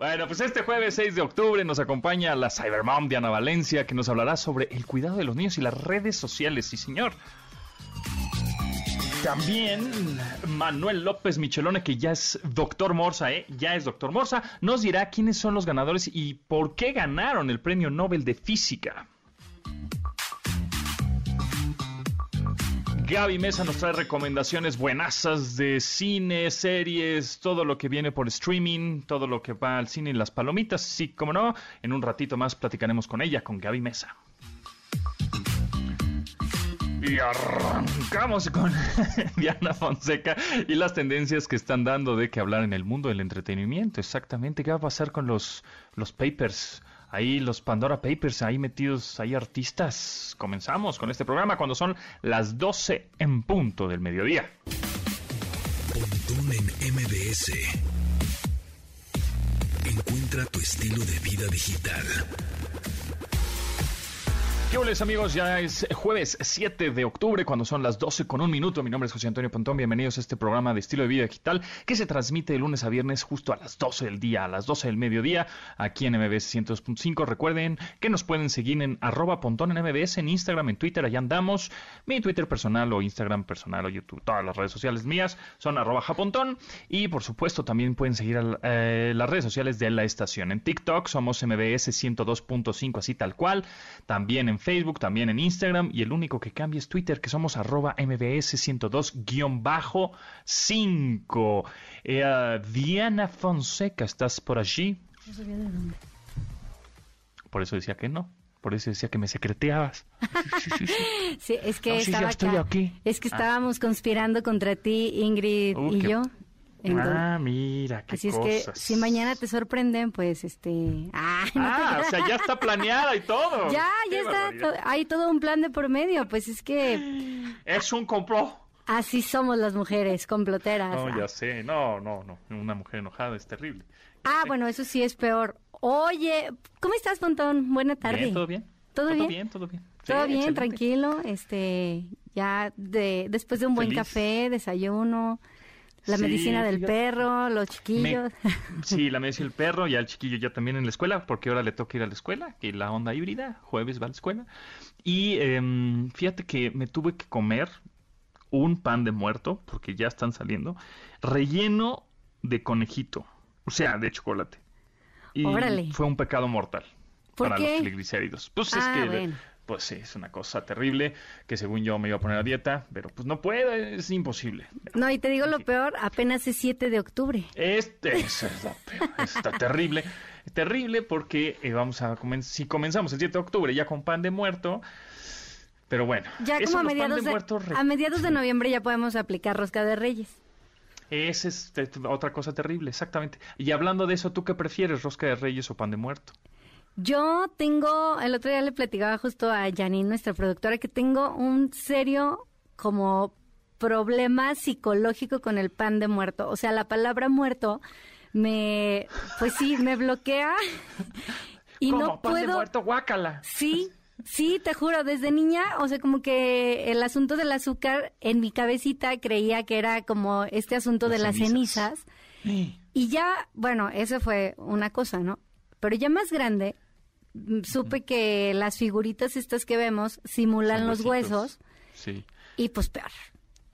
Bueno, pues este jueves 6 de octubre nos acompaña la Cybermom Diana Valencia, que nos hablará sobre el cuidado de los niños y las redes sociales. Sí, señor. También Manuel López Michelone, que ya es doctor Morsa, ¿eh? Ya es doctor Morsa, nos dirá quiénes son los ganadores y por qué ganaron el premio Nobel de Física. Gaby Mesa nos trae recomendaciones buenasas de cine, series, todo lo que viene por streaming, todo lo que va al cine y las palomitas. Sí, como no, en un ratito más platicaremos con ella, con Gaby Mesa. Y arrancamos con Diana Fonseca y las tendencias que están dando de que hablar en el mundo del entretenimiento. Exactamente, ¿qué va a pasar con los, los papers? Ahí los Pandora Papers, ahí metidos, ahí artistas. Comenzamos con este programa cuando son las 12 en punto del mediodía. Pontón en MBS. Encuentra tu estilo de vida digital. ¿Qué hola amigos? Ya es jueves 7 de octubre cuando son las 12 con un minuto. Mi nombre es José Antonio Pontón. Bienvenidos a este programa de estilo de vida digital que se transmite de lunes a viernes justo a las 12 del día, a las 12 del mediodía, aquí en MBS 102.5. Recuerden que nos pueden seguir en arroba Pontón en MBS, en Instagram, en Twitter, allá andamos. Mi Twitter personal o Instagram personal o YouTube, todas las redes sociales mías son arroba Japontón. Y por supuesto también pueden seguir eh, las redes sociales de la estación. En TikTok somos MBS 102.5, así tal cual. También en Facebook, también en Instagram y el único que cambia es Twitter, que somos arroba mbs 102-5. Eh, Diana Fonseca, ¿estás por allí? Por eso decía que no. Por eso decía que me secreteabas. Sí, es que estaba aquí. Es que estábamos conspirando contra ti, Ingrid y yo ah, mira, qué Así es que si mañana te sorprenden, pues este... Ah, ah o sea, ya está planeada y todo. Ya, ya está, hay todo un plan de por medio, pues es que... Es un complot. Así somos las mujeres, comploteras. No, ya sé, no, no, no, una mujer enojada es terrible. Ah, bueno, eso sí es peor. Oye, ¿cómo estás, Pontón? Buena tarde. ¿Todo bien? ¿Todo, bien? Todo bien, todo bien. tranquilo, este, ya de, después de un buen café, desayuno, la medicina del perro, los chiquillos. sí, la medicina del perro, y al chiquillo ya también en la escuela, porque ahora le toca ir a la escuela, que la onda híbrida, jueves va a la escuela. Y em, fíjate que me tuve que comer un pan de muerto, porque ya están saliendo, relleno de conejito, o sea, de chocolate. Y fue un pecado mortal para los triglicéridos. Pues es ah, que pues sí, es una cosa terrible que según yo me iba a poner a dieta, pero pues no puedo, es imposible. No, y te digo lo peor, apenas es 7 de octubre. Este es lo peor, está terrible, terrible porque eh, vamos a comenzar, si comenzamos el 7 de octubre ya con pan de muerto, pero bueno. Ya como a mediados de, a mediados de noviembre ya podemos aplicar rosca de reyes. Esa es otra cosa terrible, exactamente. Y hablando de eso, ¿tú qué prefieres, rosca de reyes o pan de muerto? Yo tengo, el otro día le platicaba justo a Janine, nuestra productora, que tengo un serio como problema psicológico con el pan de muerto. O sea, la palabra muerto me, pues sí, me bloquea y no pan puedo. De muerto, guácala. Sí, sí, te juro, desde niña, o sea, como que el asunto del azúcar en mi cabecita creía que era como este asunto de las cenizas. Y ya, bueno, eso fue una cosa, ¿no? Pero ya más grande, supe que las figuritas estas que vemos simulan los huesos. Sí. Y pues peor.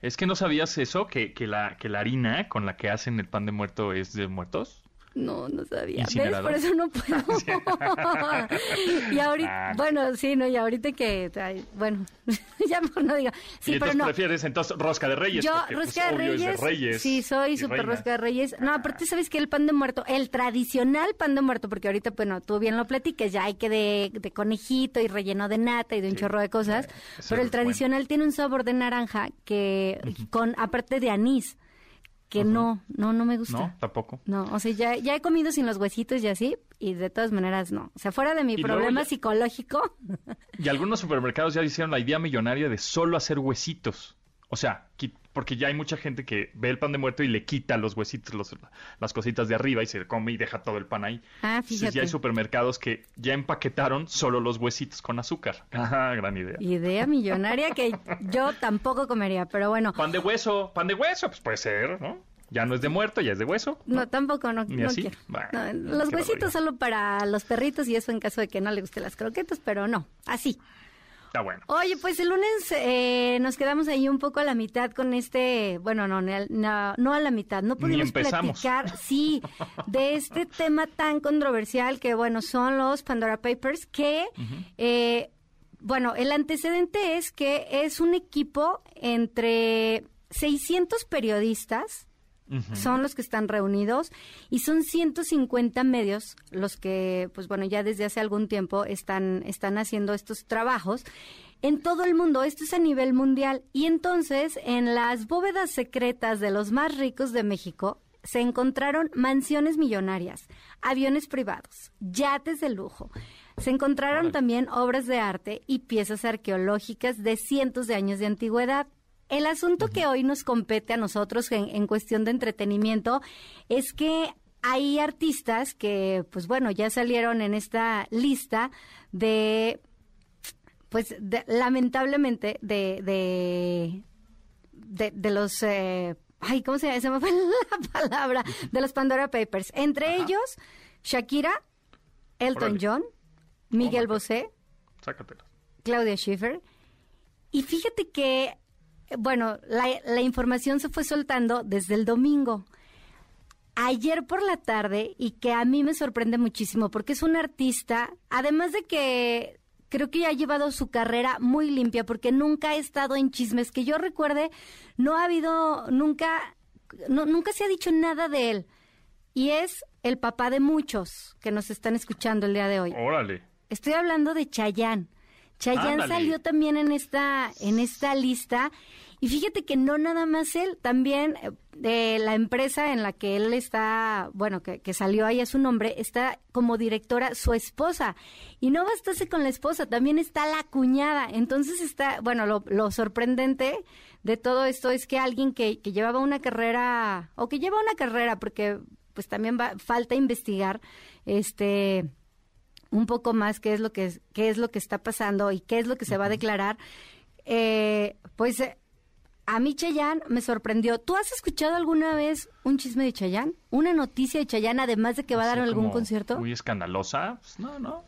¿Es que no sabías eso? Que, que, la, que la harina con la que hacen el pan de muerto es de muertos. No, no sabía. ¿Ves? Por eso no puedo. y ahorita, ah. bueno, sí, no, y ahorita que, bueno, ya mejor no digo. Sí, ¿Y pero no. prefieres entonces rosca de reyes? Yo, pues, rosca de, reyes, Sí, soy súper rosca de reyes. No, aparte, ¿sabes que El pan de muerto, el tradicional pan de muerto, porque ahorita, bueno, tú bien lo platiques, ya hay que de, de conejito y relleno de nata y de un chorro de cosas. pero el tradicional tiene un sabor de naranja que, con, aparte de anís que no, no, no me gusta. No, tampoco. No, o sea, ya, ya he comido sin los huesitos y así, y de todas maneras no. O sea, fuera de mi problema psicológico. Y algunos supermercados ya hicieron la idea millonaria de solo hacer huesitos. O sea, porque ya hay mucha gente que ve el pan de muerto y le quita los huesitos, los, las cositas de arriba y se come y deja todo el pan ahí. Ah, fíjate. Entonces ya hay supermercados que ya empaquetaron solo los huesitos con azúcar. Ah, gran idea. Idea millonaria que yo tampoco comería, pero bueno. Pan de hueso, pan de hueso, pues puede ser, ¿no? Ya no es de muerto, ya es de hueso. No, tampoco, no, quiero. los huesitos solo para los perritos y eso en caso de que no le gusten las croquetas, pero no, así. Está bueno. Oye, pues el lunes eh, nos quedamos ahí un poco a la mitad con este, bueno, no, no, no a la mitad, no pudimos platicar, sí, de este tema tan controversial que, bueno, son los Pandora Papers, que, eh, bueno, el antecedente es que es un equipo entre 600 periodistas, son los que están reunidos y son 150 medios los que, pues bueno, ya desde hace algún tiempo están, están haciendo estos trabajos en todo el mundo. Esto es a nivel mundial. Y entonces, en las bóvedas secretas de los más ricos de México, se encontraron mansiones millonarias, aviones privados, yates de lujo. Se encontraron también obras de arte y piezas arqueológicas de cientos de años de antigüedad. El asunto que hoy nos compete a nosotros en, cuestión de entretenimiento es que hay artistas que, pues bueno, ya salieron en esta lista de, pues lamentablemente, de, de, de, los... Eh, ay, ¿cómo se llama? Se me fue la palabra. De los Pandora Papers. Entre ellos, Shakira, Elton John, Miguel Bosé, Claudia Schiffer. Y fíjate que bueno, la, información se fue soltando desde el domingo. Ayer por la tarde, y que a mí me sorprende muchísimo, porque es un artista, además de que creo que ya ha llevado su carrera muy limpia, porque nunca ha estado en chismes. Que yo recuerde, no ha habido, nunca, nunca se ha dicho nada de él. Y es el papá de muchos que nos están escuchando el día de hoy. Órale. Estoy hablando de Chayán. Chayanne salió también en esta, en esta lista. Y fíjate que no nada más él, también eh, de la empresa en la que él está, bueno, que, salió ahí a su nombre, está como directora su esposa. Y no bastase con la esposa, también está la cuñada. Entonces está, bueno, lo, sorprendente de todo esto es que alguien que, que, llevaba una carrera, o que lleva una carrera, porque pues también va, falta investigar, este un poco más qué es lo que qué es lo que está pasando y qué es lo que se va a declarar, eh, pues eh, a mí Chayán me sorprendió. ¿Tú has escuchado alguna vez un chisme de Chayán? ¿Una noticia de Chayán además de que va a dar algún concierto? Muy escandalosa. Pues no, no.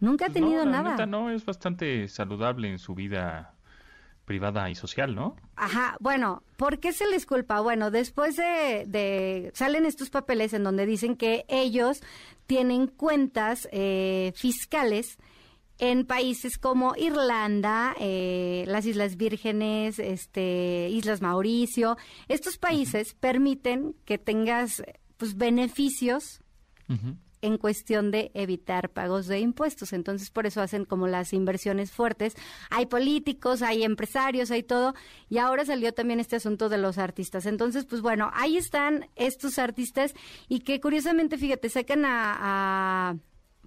Nunca ha tenido nada. no, es bastante saludable en su vida privada y social, ¿no? Ajá, bueno, ¿por qué se les culpa? Bueno, después de, salen estos papeles en donde dicen que ellos tienen cuentas eh, fiscales en países como Irlanda, eh, las Islas Vírgenes, este, Islas Mauricio. Estos países permiten que tengas pues beneficios en cuestión de evitar pagos de impuestos. Entonces, por eso hacen como las inversiones fuertes. Hay políticos, hay empresarios, hay todo. Y ahora salió también este asunto de los artistas. Entonces, pues bueno, ahí están estos artistas y que curiosamente, fíjate, sacan a,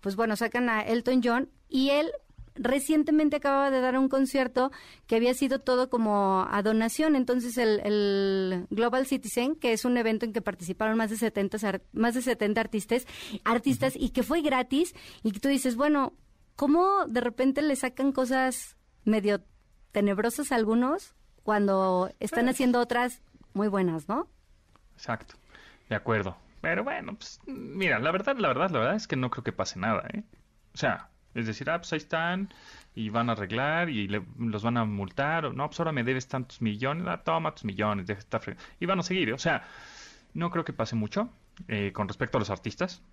pues bueno, sacan a Elton John y él recientemente acababa de dar un concierto que había sido todo como a donación. Entonces, el, Global Citizen, que es un evento en que participaron más de 70, más de 70 artistas, artistas y que fue gratis, y tú dices, bueno, ¿cómo de repente le sacan cosas medio tenebrosas a algunos cuando están pues haciendo otras muy buenas, ¿no? Exacto, de acuerdo. Pero bueno, pues mira, la verdad, la verdad, la verdad es que no creo que pase nada, ¿eh? O sea, es decir, ah, pues ahí están y van a arreglar y los van a multar. O, no, pues ahora me debes tantos millones. Ah, toma tus millones. Deja estar y van a seguir. O sea, no creo que pase mucho eh, con respecto a los artistas.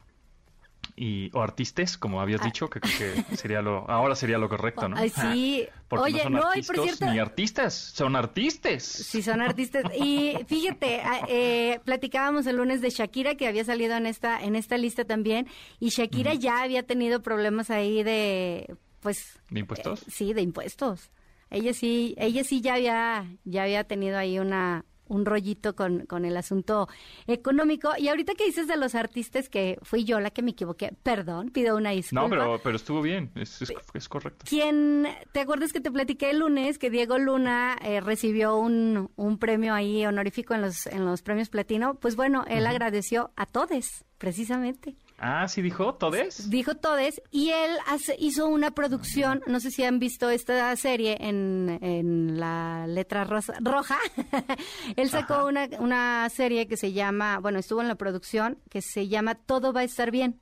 Y, o artistas, como habías ah. dicho, que creo que sería lo, ahora sería lo correcto, ¿no? Sí. Porque Oye, no, son por cierto, ni artistas, son artistas. Sí, son artistas. Y fíjate, ah, eh, platicábamos el lunes de Shakira, que había salido en esta, en esta lista también, y Shakira ya había tenido problemas ahí de, pues... ¿De impuestos? Eh, sí, de impuestos. Ella sí, ella sí ya había, ya había tenido ahí una, un rollito con, con el asunto económico. Y ahorita que dices de los artistas que fui yo la que me equivoqué, perdón, pido una disculpa. No, pero, pero estuvo bien, es, es, correcto. ¿Quién, te acuerdas que te platiqué el lunes que Diego Luna eh, recibió un, un premio ahí honorífico en los, en los premios platino? Pues bueno, él agradeció a todos, precisamente. Ah, sí dijo Todes. Dijo Todes y él hizo una producción, no sé si han visto esta serie en, la letra roja. él sacó una, una serie que se llama, bueno, estuvo en la producción que se llama Todo va a estar bien.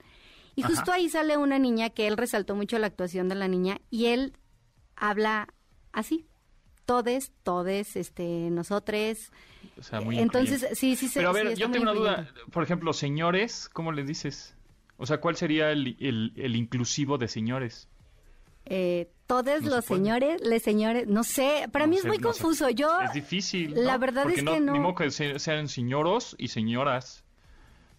Y justo ahí sale una niña que él resaltó mucho la actuación de la niña y él habla así. Todes, todes, este, nosotres. O sea, muy Entonces, sí, sí, Pero a ver, yo tengo una duda. Por ejemplo, señores, ¿cómo le dices? O sea, ¿cuál sería el, el, inclusivo de señores? Eh, todos los señores, les señores, no sé, para mí es muy confuso. Yo es difícil. La verdad es que no. Ni modo que sean señoros y señoras.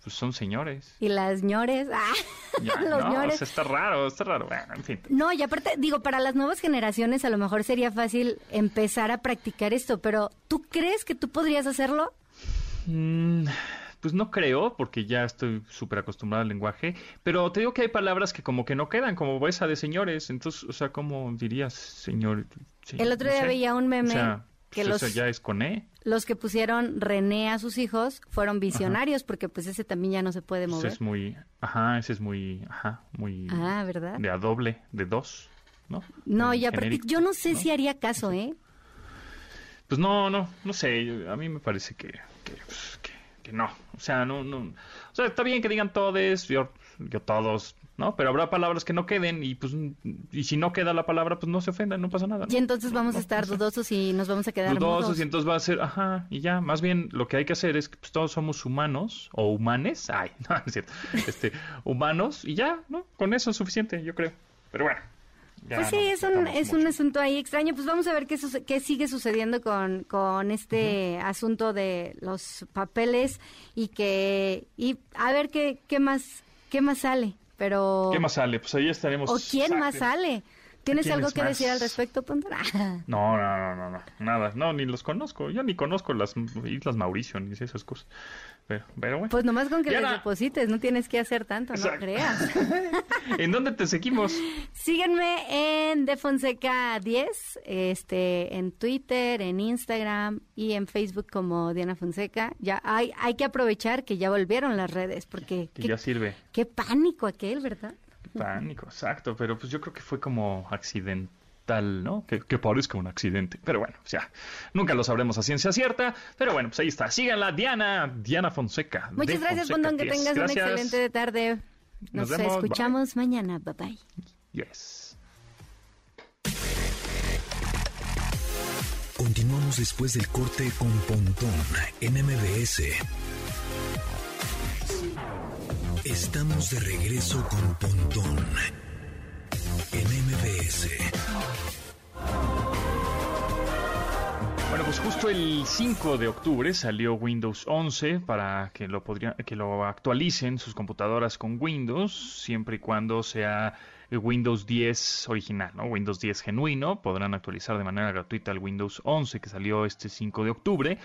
Pues son señores. Y las señores, ah, los no, está raro, está raro. Bueno, en fin. No, y aparte, digo, para las nuevas generaciones a lo mejor sería fácil empezar a practicar esto, pero ¿tú crees que tú podrías hacerlo? Mm, pues no creo, porque ya estoy súper acostumbrado al lenguaje, pero te digo que hay palabras que como que no quedan, como esa de señores, entonces, o sea, ¿cómo dirías señor? el otro día veía un meme que pues los... ya es con E. Los que pusieron René a sus hijos fueron visionarios, porque pues ese también ya no se puede mover. Ese es muy, ajá, ese es muy, ajá, muy... Ah, ¿verdad? De a doble, de dos, ¿no? No, y aparte, yo no sé si haría caso, ¿eh? Pues no, no, no sé, a mí me parece que, que pues, que no. O sea, no, no. O sea, está bien que digan todos, yo, yo todos, ¿no? Pero habrá palabras que no queden y pues y si no queda la palabra, pues no se ofendan, no pasa nada. Y entonces vamos a estar dudosos y nos vamos a quedar dudosos y entonces va a ser, ajá, y ya, más bien lo que hay que hacer es que pues, todos somos humanos o humanes, ay, no, es cierto, este, humanos y ya, ¿no? Con eso es suficiente, yo creo. Pero bueno. Pues sí, es un, es un asunto ahí extraño. Pues vamos a ver qué, qué sigue sucediendo con, con este asunto de los papeles y que y a ver qué, qué más qué más sale. Pero ¿Qué más sale? Pues ahí estaremos. ¿O quién más sale? ¿Tienes algo que decir al respecto, Pandora? No, no, no, no, nada. No, ni los conozco. Yo ni conozco las Islas Mauricio ni esas cosas. Pues nomás con que les deposites, no tienes que hacer tanto, no creas. ¿En dónde te seguimos? Síguenme en Defonseca 10, este, en Twitter, en Instagram y en Facebook como Diana Fonseca. Ya hay, hay que aprovechar que ya volvieron las redes, porque... Que ya sirve. Qué pánico aquel, ¿verdad? pánico, exacto, pero pues yo creo que fue como accidente tal, ¿no? Que, parezca un accidente. Pero bueno, o sea, nunca lo sabremos a ciencia cierta. Pero bueno, pues ahí está. Síganla, Diana, Diana Fonseca. Muchas gracias, Bondón, que tengas una excelente tarde. Nos, escuchamos mañana. Bye bye. Yes. Continuamos después del corte con Pontón en MBS. Estamos de regreso con Pontón en MBS. Bueno, pues justo el 5 de octubre salió Windows 11 para que lo, que lo actualicen sus computadoras con Windows, siempre y cuando sea Windows 10 original, ¿no? Windows 10 genuino. Podrán actualizar de manera gratuita el Windows 11 que salió este 5 de octubre.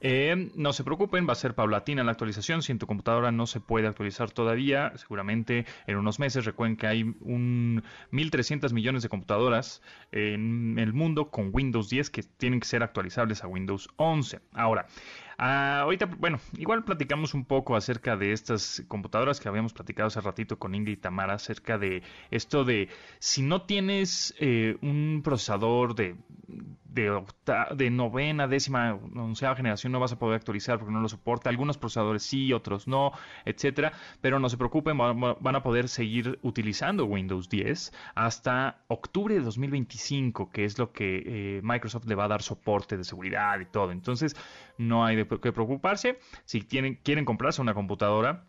Eh, no se preocupen, va a ser paulatina la actualización. Si en tu computadora no se puede actualizar todavía, seguramente en unos meses. Recuerden que hay un 1.300 millones de computadoras en el mundo con Windows 10 que tienen que ser actualizables a Windows 11. Ahora, Ah, ahorita, bueno, igual platicamos un poco acerca de estas computadoras que habíamos platicado hace ratito con Ingrid y Tamara, acerca de esto de si no tienes eh, un procesador de, de, de novena, décima, onceava generación, no vas a poder actualizar porque no lo soporta. Algunos procesadores sí, otros no, etcétera. Pero no se preocupen, van a poder seguir utilizando Windows 10 hasta octubre de 2025, que es lo que eh, Microsoft le va a dar soporte de seguridad y todo. Entonces, no hay de qué preocuparse. Si tienen, quieren comprarse una computadora,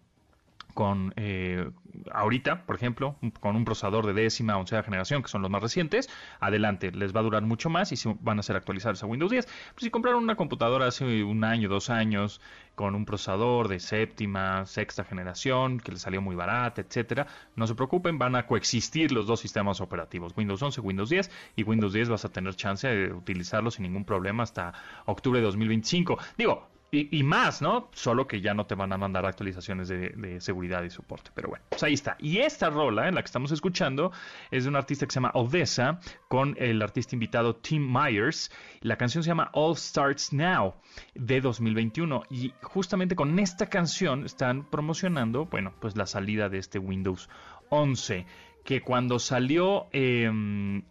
con eh, ahorita, por ejemplo, con un procesador de décima o oncea generación, que son los más recientes, adelante, les va a durar mucho más y van a ser actualizados a Windows 10. Pues si compraron una computadora hace un año, dos años, con un procesador de séptima, sexta generación, que les salió muy barata, etcétera, no se preocupen, van a coexistir los dos sistemas operativos, Windows 11, Windows 10, y Windows 10 vas a tener chance de utilizarlo sin ningún problema hasta octubre de 2025. Digo, y, más, ¿no? Solo que ya no te van a mandar actualizaciones de, seguridad y soporte. Pero bueno, pues ahí está. Y esta rola, en la que estamos escuchando, es de un artista que se llama Odessa, con el artista invitado Tim Myers. La canción se llama All Starts Now, de 2021. Y justamente con esta canción están promocionando, bueno, pues la salida de este Windows 11. Que cuando salió, em,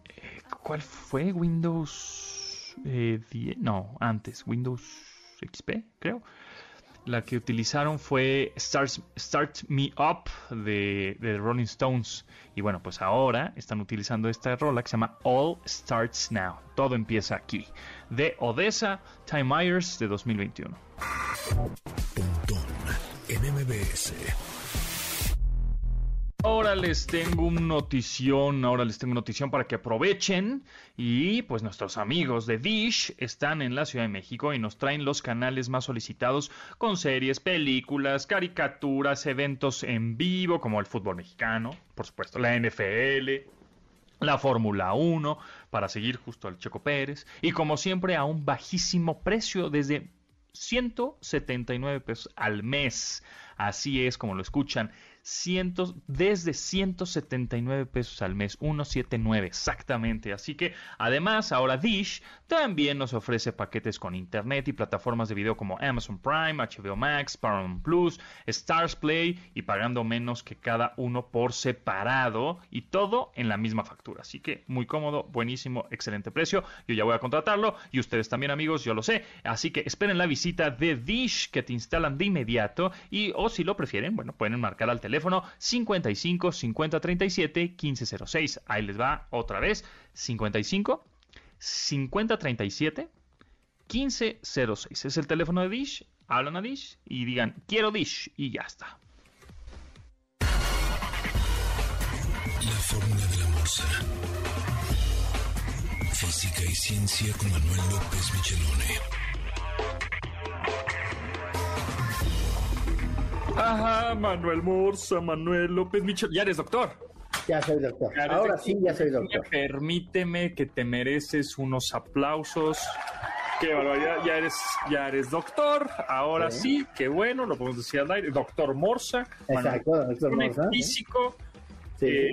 ¿cuál fue? Windows 10, eh, no, antes, Windows XP, creo. La que utilizaron fue Start, Me Up de, de, Rolling Stones. Y bueno, pues ahora están utilizando esta rola que se llama All Starts Now. Todo empieza aquí. De Odessa, Time Myers de 2021. Ahora les tengo un notición, ahora les tengo notición para que aprovechen. Y pues nuestros amigos de Dish están en la Ciudad de México y nos traen los canales más solicitados con series, películas, caricaturas, eventos en vivo como el fútbol mexicano, por supuesto, la NFL, la Fórmula 1 para seguir justo al Checo Pérez. Y como siempre a un bajísimo precio desde 179 pesos al mes. Así es como lo escuchan cientos, desde 179 pesos al mes, 179 exactamente. Así que además ahora Dish también nos ofrece paquetes con internet y plataformas de video como Amazon Prime, HBO Max, Paramount Plus, Stars Play y pagando menos que cada uno por separado y todo en la misma factura. Así que muy cómodo, buenísimo, excelente precio. Yo ya voy a contratarlo y ustedes también amigos, yo lo sé. Así que esperen la visita de Dish que te instalan de inmediato y o si lo prefieren, bueno, pueden marcar al teléfono teléfono 55 50 37 1506. Ahí les va otra vez. 55 50 37 1506. Es el teléfono de Dish. Hablan a Dish y digan quiero Dish y ya está. La fórmula de la morsa. Física y ciencia con Manuel López Michelone. Ajá, Manuel Morza, Manuel López Michel. Ya eres doctor. Ya soy doctor. Ahora sí, ya soy doctor. Permíteme que te mereces unos aplausos. Qué barbaridad, ya eres, ya eres doctor. Ahora sí, qué bueno, lo podemos decir al aire. Doctor Morza. Exacto, doctor Morza. Físico. Eh,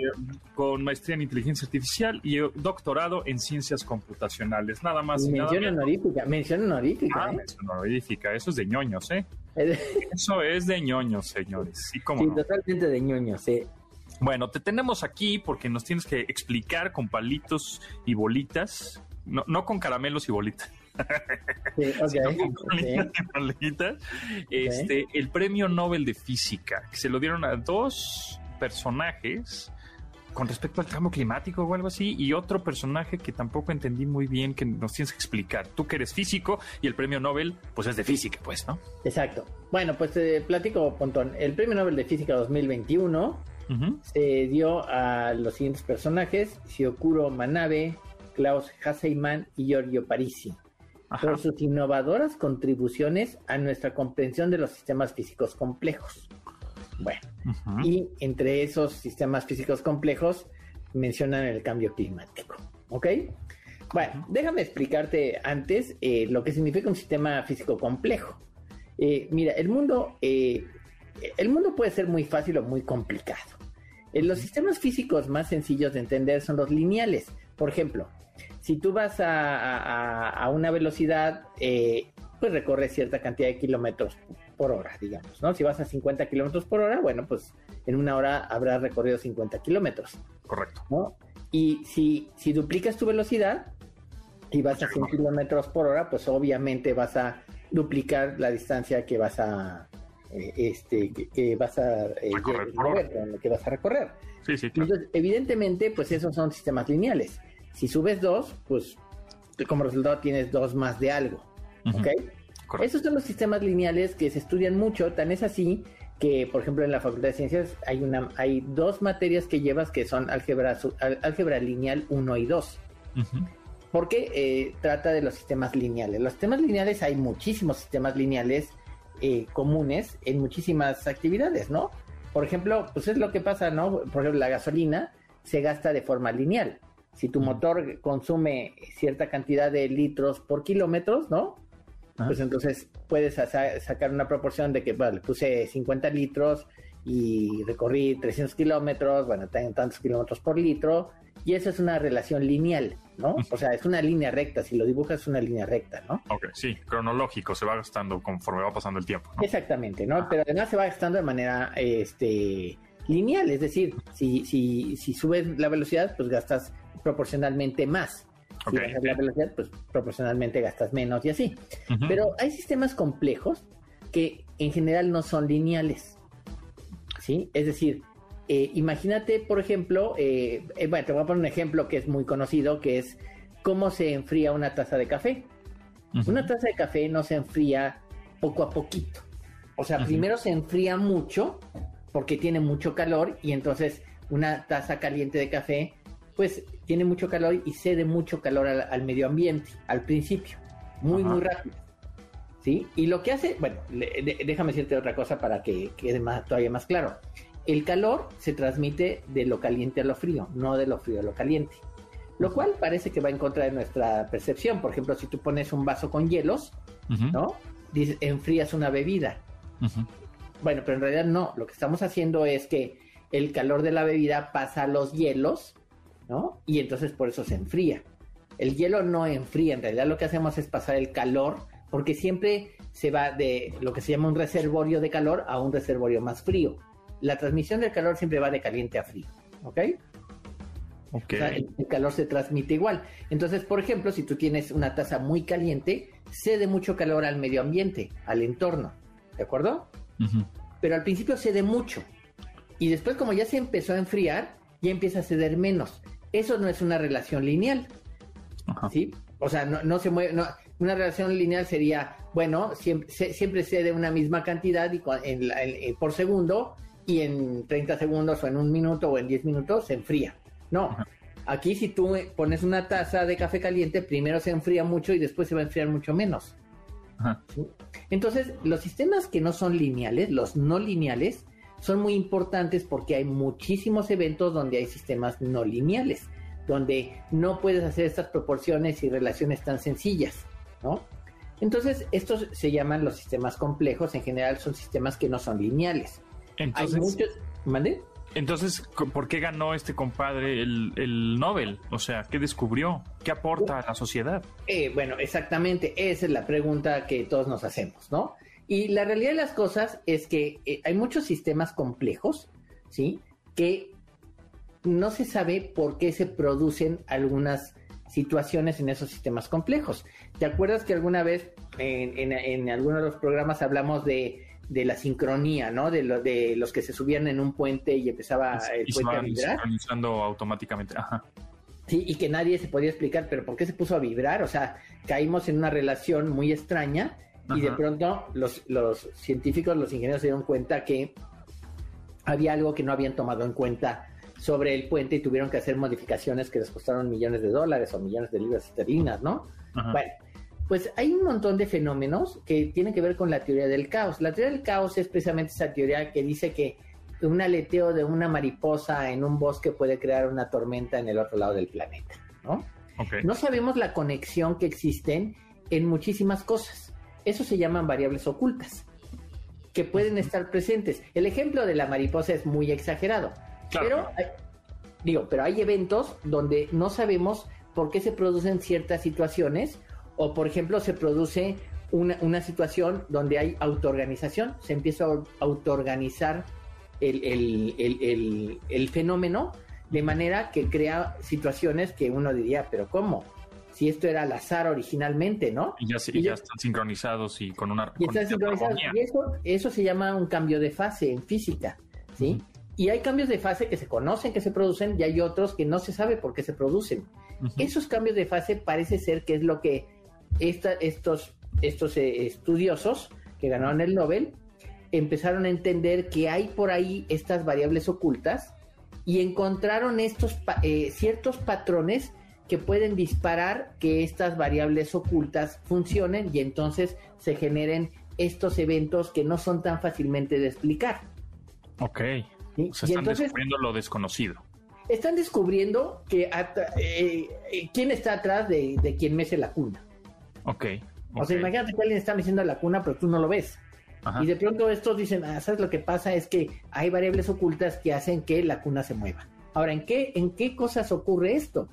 con maestría en inteligencia artificial y doctorado en ciencias computacionales. Nada más. mención honorífica, mención honorífica. Ah, ¿eh? mención honorífica, eso es de ñoños, ¿eh? eso es de ñoños, señores. Sí, sí totalmente de ñoños, sí. Bueno, te tenemos aquí porque nos tienes que explicar con palitos y bolitas, no, no con caramelos y bolitas. Sí, okay, bolitas, este, el premio Nobel de Física, que se lo dieron a dos personajes con respecto al cambio climático o algo así, y otro personaje que tampoco entendí muy bien que nos tienes que explicar. Tú que eres físico y el premio Nobel, pues es de física, pues, ¿no? Exacto. Bueno, pues te platico, Pontón. El premio Nobel de Física 2021 se dio a los siguientes personajes: Shiokuro Manabe, Klaus Hasseiman y Giorgio Parisi. Por sus innovadoras contribuciones a nuestra comprensión de los sistemas físicos complejos. Bueno, y entre esos sistemas físicos complejos mencionan el cambio climático. ¿Ok? Bueno, déjame explicarte antes eh, lo que significa un sistema físico complejo. Eh, mira, el mundo, eh, el mundo puede ser muy fácil o muy complicado. los sistemas físicos más sencillos de entender son los lineales. Por ejemplo, si tú vas a, a una velocidad, pues recorres cierta cantidad de kilómetros por hora, digamos, ¿no? Si vas a 50 kilómetros por hora, bueno, pues en una hora habrás recorrido 50 kilómetros. Correcto. ¿no? Y si, si duplicas tu velocidad y vas a 100 kilómetros por hora, pues obviamente vas a duplicar la distancia que vas a eh, este que, vas a eh, recorrer, que vas a recorrer. Sí, sí, Entonces, evidentemente, pues esos son sistemas lineales. Si subes dos, pues como resultado tienes dos más de algo. ¿Ok? Esos son los sistemas lineales que se estudian mucho, tan es así que, por ejemplo, en la Facultad de Ciencias hay, una, hay dos materias que llevas que son álgebra, álgebra lineal 1 y 2. Porque eh, trata de los sistemas lineales. Los sistemas lineales, hay muchísimos sistemas lineales eh, comunes en muchísimas actividades, ¿no? Por ejemplo, pues es lo que pasa, ¿no? Por ejemplo, la gasolina se gasta de forma lineal. Si tu motor consume cierta cantidad de litros por kilómetros, ¿no? Pues entonces puedes sacar una proporción de que, bueno, le puse 50 litros y recorrí 300 kilómetros, bueno, tengo tantos kilómetros por litro, y esa es una relación lineal, ¿no? O sea, es una línea recta, si lo dibujas es una línea recta, ¿no? Ok, sí, cronológico, se va gastando conforme va pasando el tiempo. ¿no? Exactamente, ¿no? Pero además se va gastando de manera este, lineal, es decir, si, si, si subes la velocidad, pues gastas proporcionalmente más. Si bajas la velocidad, pues proporcionalmente gastas menos y así. Pero hay sistemas complejos que en general no son lineales. ¿Sí? Es decir, eh, imagínate, por ejemplo, eh, eh, bueno, te voy a poner un ejemplo que es muy conocido, que es cómo se enfría una taza de café. Una taza de café no se enfría poco a poquito. O sea, primero se enfría mucho porque tiene mucho calor y entonces una taza caliente de café pues tiene mucho calor y cede mucho calor al, medio ambiente al principio, muy, muy rápido. ¿Sí? Y lo que hace, bueno, déjame decirte otra cosa para que quede más, todavía más claro. El calor se transmite de lo caliente a lo frío, no de lo frío a lo caliente. Lo cual parece que va en contra de nuestra percepción. Por ejemplo, si tú pones un vaso con hielos, ¿no? Dices, enfrías una bebida. Bueno, pero en realidad no. Lo que estamos haciendo es que el calor de la bebida pasa a los hielos, ¿no? Y entonces por eso se enfría. El hielo no enfría, en realidad lo que hacemos es pasar el calor, porque siempre se va de lo que se llama un reservorio de calor a un reservorio más frío la transmisión del calor siempre va de caliente a frío, ¿ok? Okay. O sea, el, calor se transmite igual. Entonces, por ejemplo, si tú tienes una taza muy caliente, cede mucho calor al medio ambiente, al entorno, ¿de acuerdo? Pero al principio cede mucho. Y después, como ya se empezó a enfriar, ya empieza a ceder menos. Eso no es una relación lineal. ¿Sí? O sea, no, se mueve. una relación lineal sería, bueno, siempre, siempre cede una misma cantidad y por segundo y en 30 segundos o en un minuto o en 10 minutos se enfría. No, aquí si tú pones una taza de café caliente, primero se enfría mucho y después se va a enfriar mucho menos. Entonces, los sistemas que no son lineales, los no lineales, son muy importantes porque hay muchísimos eventos donde hay sistemas no lineales, donde no puedes hacer estas proporciones y relaciones tan sencillas, ¿no? Entonces, estos se llaman los sistemas complejos, en general son sistemas que no son lineales. Entonces, Entonces, ¿por qué ganó este compadre el, Nobel? O sea, ¿qué descubrió? ¿Qué aporta a la sociedad? Eh, bueno, exactamente, esa es la pregunta que todos nos hacemos, ¿no? Y la realidad de las cosas es que eh, hay muchos sistemas complejos, ¿sí? Que no se sabe por qué se producen algunas situaciones en esos sistemas complejos. ¿Te acuerdas que alguna vez en, en, en alguno de los programas hablamos de de la sincronía, ¿no? De, lo, de los que se subían en un puente y empezaba el puente a vibrar. sincronizando automáticamente, ajá. Sí, y que nadie se podía explicar, pero ¿por qué se puso a vibrar? O sea, caímos en una relación muy extraña y de pronto los, los científicos, los ingenieros se dieron cuenta que había algo que no habían tomado en cuenta sobre el puente y tuvieron que hacer modificaciones que les costaron millones de dólares o millones de libras esterlinas, ¿no? Bueno, pues hay un montón de fenómenos que tienen que ver con la teoría del caos. La teoría del caos es precisamente esa teoría que dice que un aleteo de una mariposa en un bosque puede crear una tormenta en el otro lado del planeta, ¿no? No sabemos la conexión que existen en muchísimas cosas. Eso se llaman variables ocultas, que pueden estar presentes. El ejemplo de la mariposa es muy exagerado, pero digo, pero hay eventos donde no sabemos por qué se producen ciertas situaciones o, por ejemplo, se produce una, situación donde hay autoorganización, se empieza a autoorganizar el, el, fenómeno de manera que crea situaciones que uno diría, pero ¿cómo? Si esto era al azar originalmente, ¿no? Y ya, ya están sincronizados y con una... Y, están sincronizados. y eso, eso se llama un cambio de fase en física, ¿sí? Y hay cambios de fase que se conocen, que se producen, y hay otros que no se sabe por qué se producen. Esos cambios de fase parece ser que es lo que estos, estos eh, estudiosos que ganaron el Nobel empezaron a entender que hay por ahí estas variables ocultas y encontraron estos eh, ciertos patrones que pueden disparar que estas variables ocultas funcionen y entonces se generen estos eventos que no son tan fácilmente de explicar. Ok. están descubriendo lo desconocido. Están descubriendo que eh, quién está atrás de, de quien mece la cuna. Ok. O sea, imagínate que alguien está metiendo la cuna, pero tú no lo ves. Y de pronto estos dicen, ah, ¿sabes lo que pasa? Es que hay variables ocultas que hacen que la cuna se mueva. Ahora, ¿en qué, en qué cosas ocurre esto?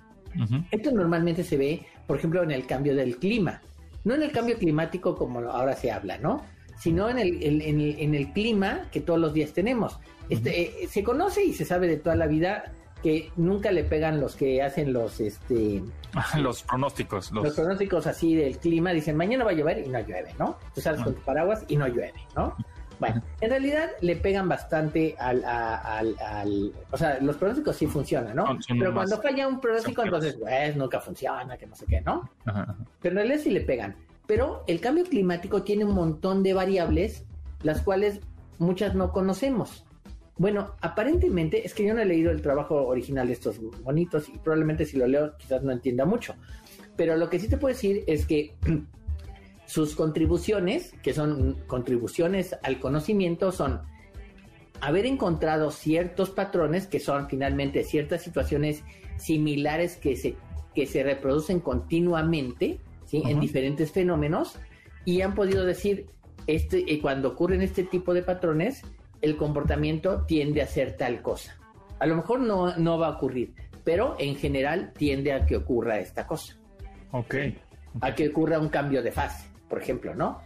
Esto normalmente se ve, por ejemplo, en el cambio del clima. No en el cambio climático como ahora se habla, ¿no? Sino en el, en el, clima que todos los días tenemos. Este, eh, se conoce y se sabe de toda la vida que nunca le pegan los que hacen los este los pronósticos los... pronósticos así del clima dicen mañana va a llover y no llueve no tú sales con tu paraguas y no llueve no bueno en realidad le pegan bastante al, al, o sea los pronósticos sí funcionan no pero cuando falla un pronóstico entonces pues nunca funciona que no sé qué no pero en realidad sí le pegan. Pero el cambio climático tiene un montón de variables las cuales muchas no conocemos. Bueno, aparentemente es que yo no he leído el trabajo original de estos bonitos y probablemente si lo leo quizás no entienda mucho. Pero lo que sí te puedo decir es que sus contribuciones, que son contribuciones al conocimiento, son haber encontrado ciertos patrones que son finalmente ciertas situaciones similares que se, que se reproducen continuamente ¿sí? en diferentes fenómenos y han podido decir, este, eh, cuando ocurren este tipo de patrones, el comportamiento tiende a ser tal cosa. A lo mejor no, no va a ocurrir, pero en general tiende a que ocurra esta cosa. Ok. A que ocurra un cambio de fase, por ejemplo, ¿no?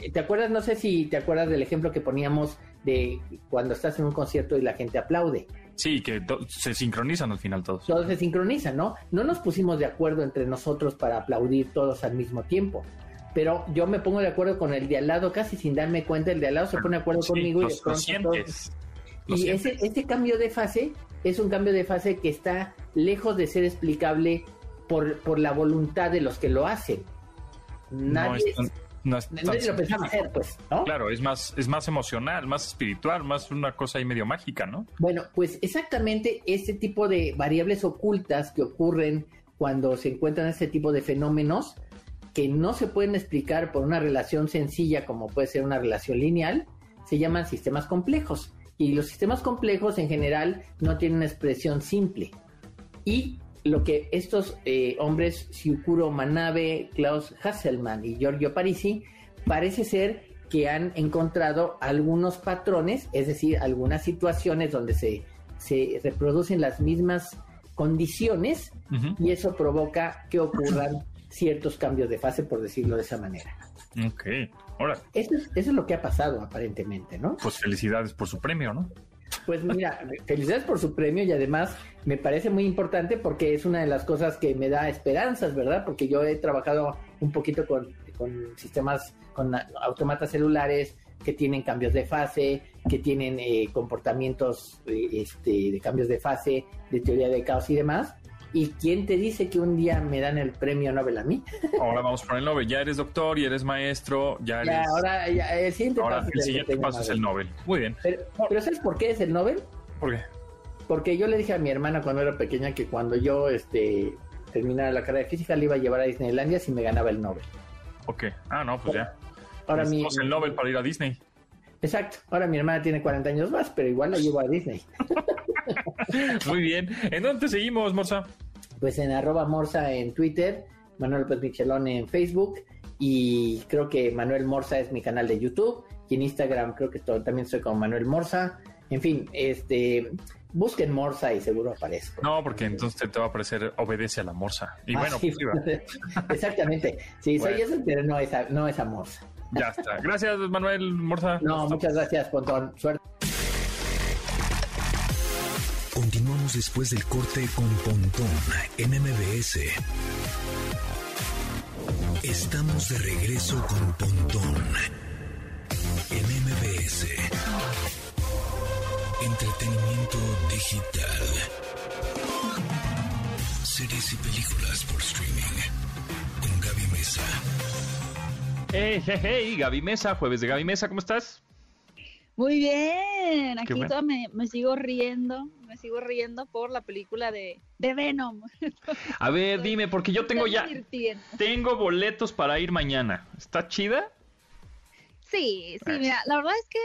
Eh, ¿Te acuerdas? No sé si te acuerdas del ejemplo que poníamos de cuando estás en un concierto y la gente aplaude. Sí, que se sincronizan al final todos. Todos se sincronizan, ¿no? No nos pusimos de acuerdo entre nosotros para aplaudir todos al mismo tiempo pero yo me pongo de acuerdo con el de al lado casi sin darme cuenta, el de al lado se pone de acuerdo conmigo y de pronto y ese, ese cambio de fase es un cambio de fase que está lejos de ser explicable por, por la voluntad de los que lo hacen. Nadie, no es lo pensaba hacer, pues, ¿no? Claro, es más, es más emocional, más espiritual, más una cosa ahí medio mágica, ¿no? Bueno, pues exactamente ese tipo de variables ocultas que ocurren cuando se encuentran ese tipo de fenómenos que no se pueden explicar por una relación sencilla como puede ser una relación lineal, se llaman sistemas complejos. Y los sistemas complejos en general no tienen una expresión simple. Y lo que estos eh, hombres, Siukuro Manabe, Klaus Hasselmann y Giorgio Parisi, parece ser que han encontrado algunos patrones, es decir, algunas situaciones donde se, se reproducen las mismas condiciones y eso provoca que ocurran ciertos cambios de fase, por decirlo de esa manera. Ok, ahora. Eso es, lo que ha pasado aparentemente, ¿no? Pues felicidades por su premio, ¿no? Pues mira, felicidades por su premio y además me parece muy importante porque es una de las cosas que me da esperanzas, ¿verdad? Porque yo he trabajado un poquito con, sistemas, con automatas celulares que tienen cambios de fase, que tienen eh, comportamientos eh, este, de cambios de fase, de teoría de caos y demás. ¿Y quién te dice que un día me dan el premio Nobel a mí? Ahora vamos por el Nobel. Ya eres doctor y eres maestro. Ya, eres... ahora ya, el siguiente ahora, paso, el siguiente paso es el Nobel. Muy bien. Pero, ¿sabes por qué es el Nobel? ¿Por qué? Porque yo le dije a mi hermana cuando era pequeña que cuando yo este, terminara la carrera de física le iba a llevar a Disneylandia si me ganaba el Nobel. Ok. Ah, no, pues ya. Ahora mi, el Nobel para ir a Disney. Exacto. Ahora mi hermana tiene 40 años más, pero igual la llevo a Disney. Muy bien. ¿En dónde te seguimos, Morsa? Pues en arroba Morsa en Twitter, Manuel López Michelón en Facebook y creo que Manuel Morsa es mi canal de YouTube y en Instagram creo que también soy como Manuel Morsa. En fin, este busquen Morsa y seguro aparezco. No, porque entonces te, va a aparecer obedece a la Morsa. Y ah, bueno, pues, exactamente. Sí, soy eso, pero no es, a, no es a Morsa. Ya está. Gracias, Manuel Morsa. No, muchas gracias, Pontón. Suerte. Continuamos después del corte con Pontón en MBS. Estamos de regreso con Pontón en MBS. Entretenimiento digital. Series y películas por streaming. Con Gaby Mesa. Hey, hey, hey, Gaby Mesa, jueves de Gaby Mesa, ¿cómo estás? Muy bien, aquí me, sigo riendo, me sigo riendo por la película de, Venom. A ver, dime, porque yo tengo ya, tengo boletos para ir mañana. ¿Está chida? Sí, sí, mira, la verdad es que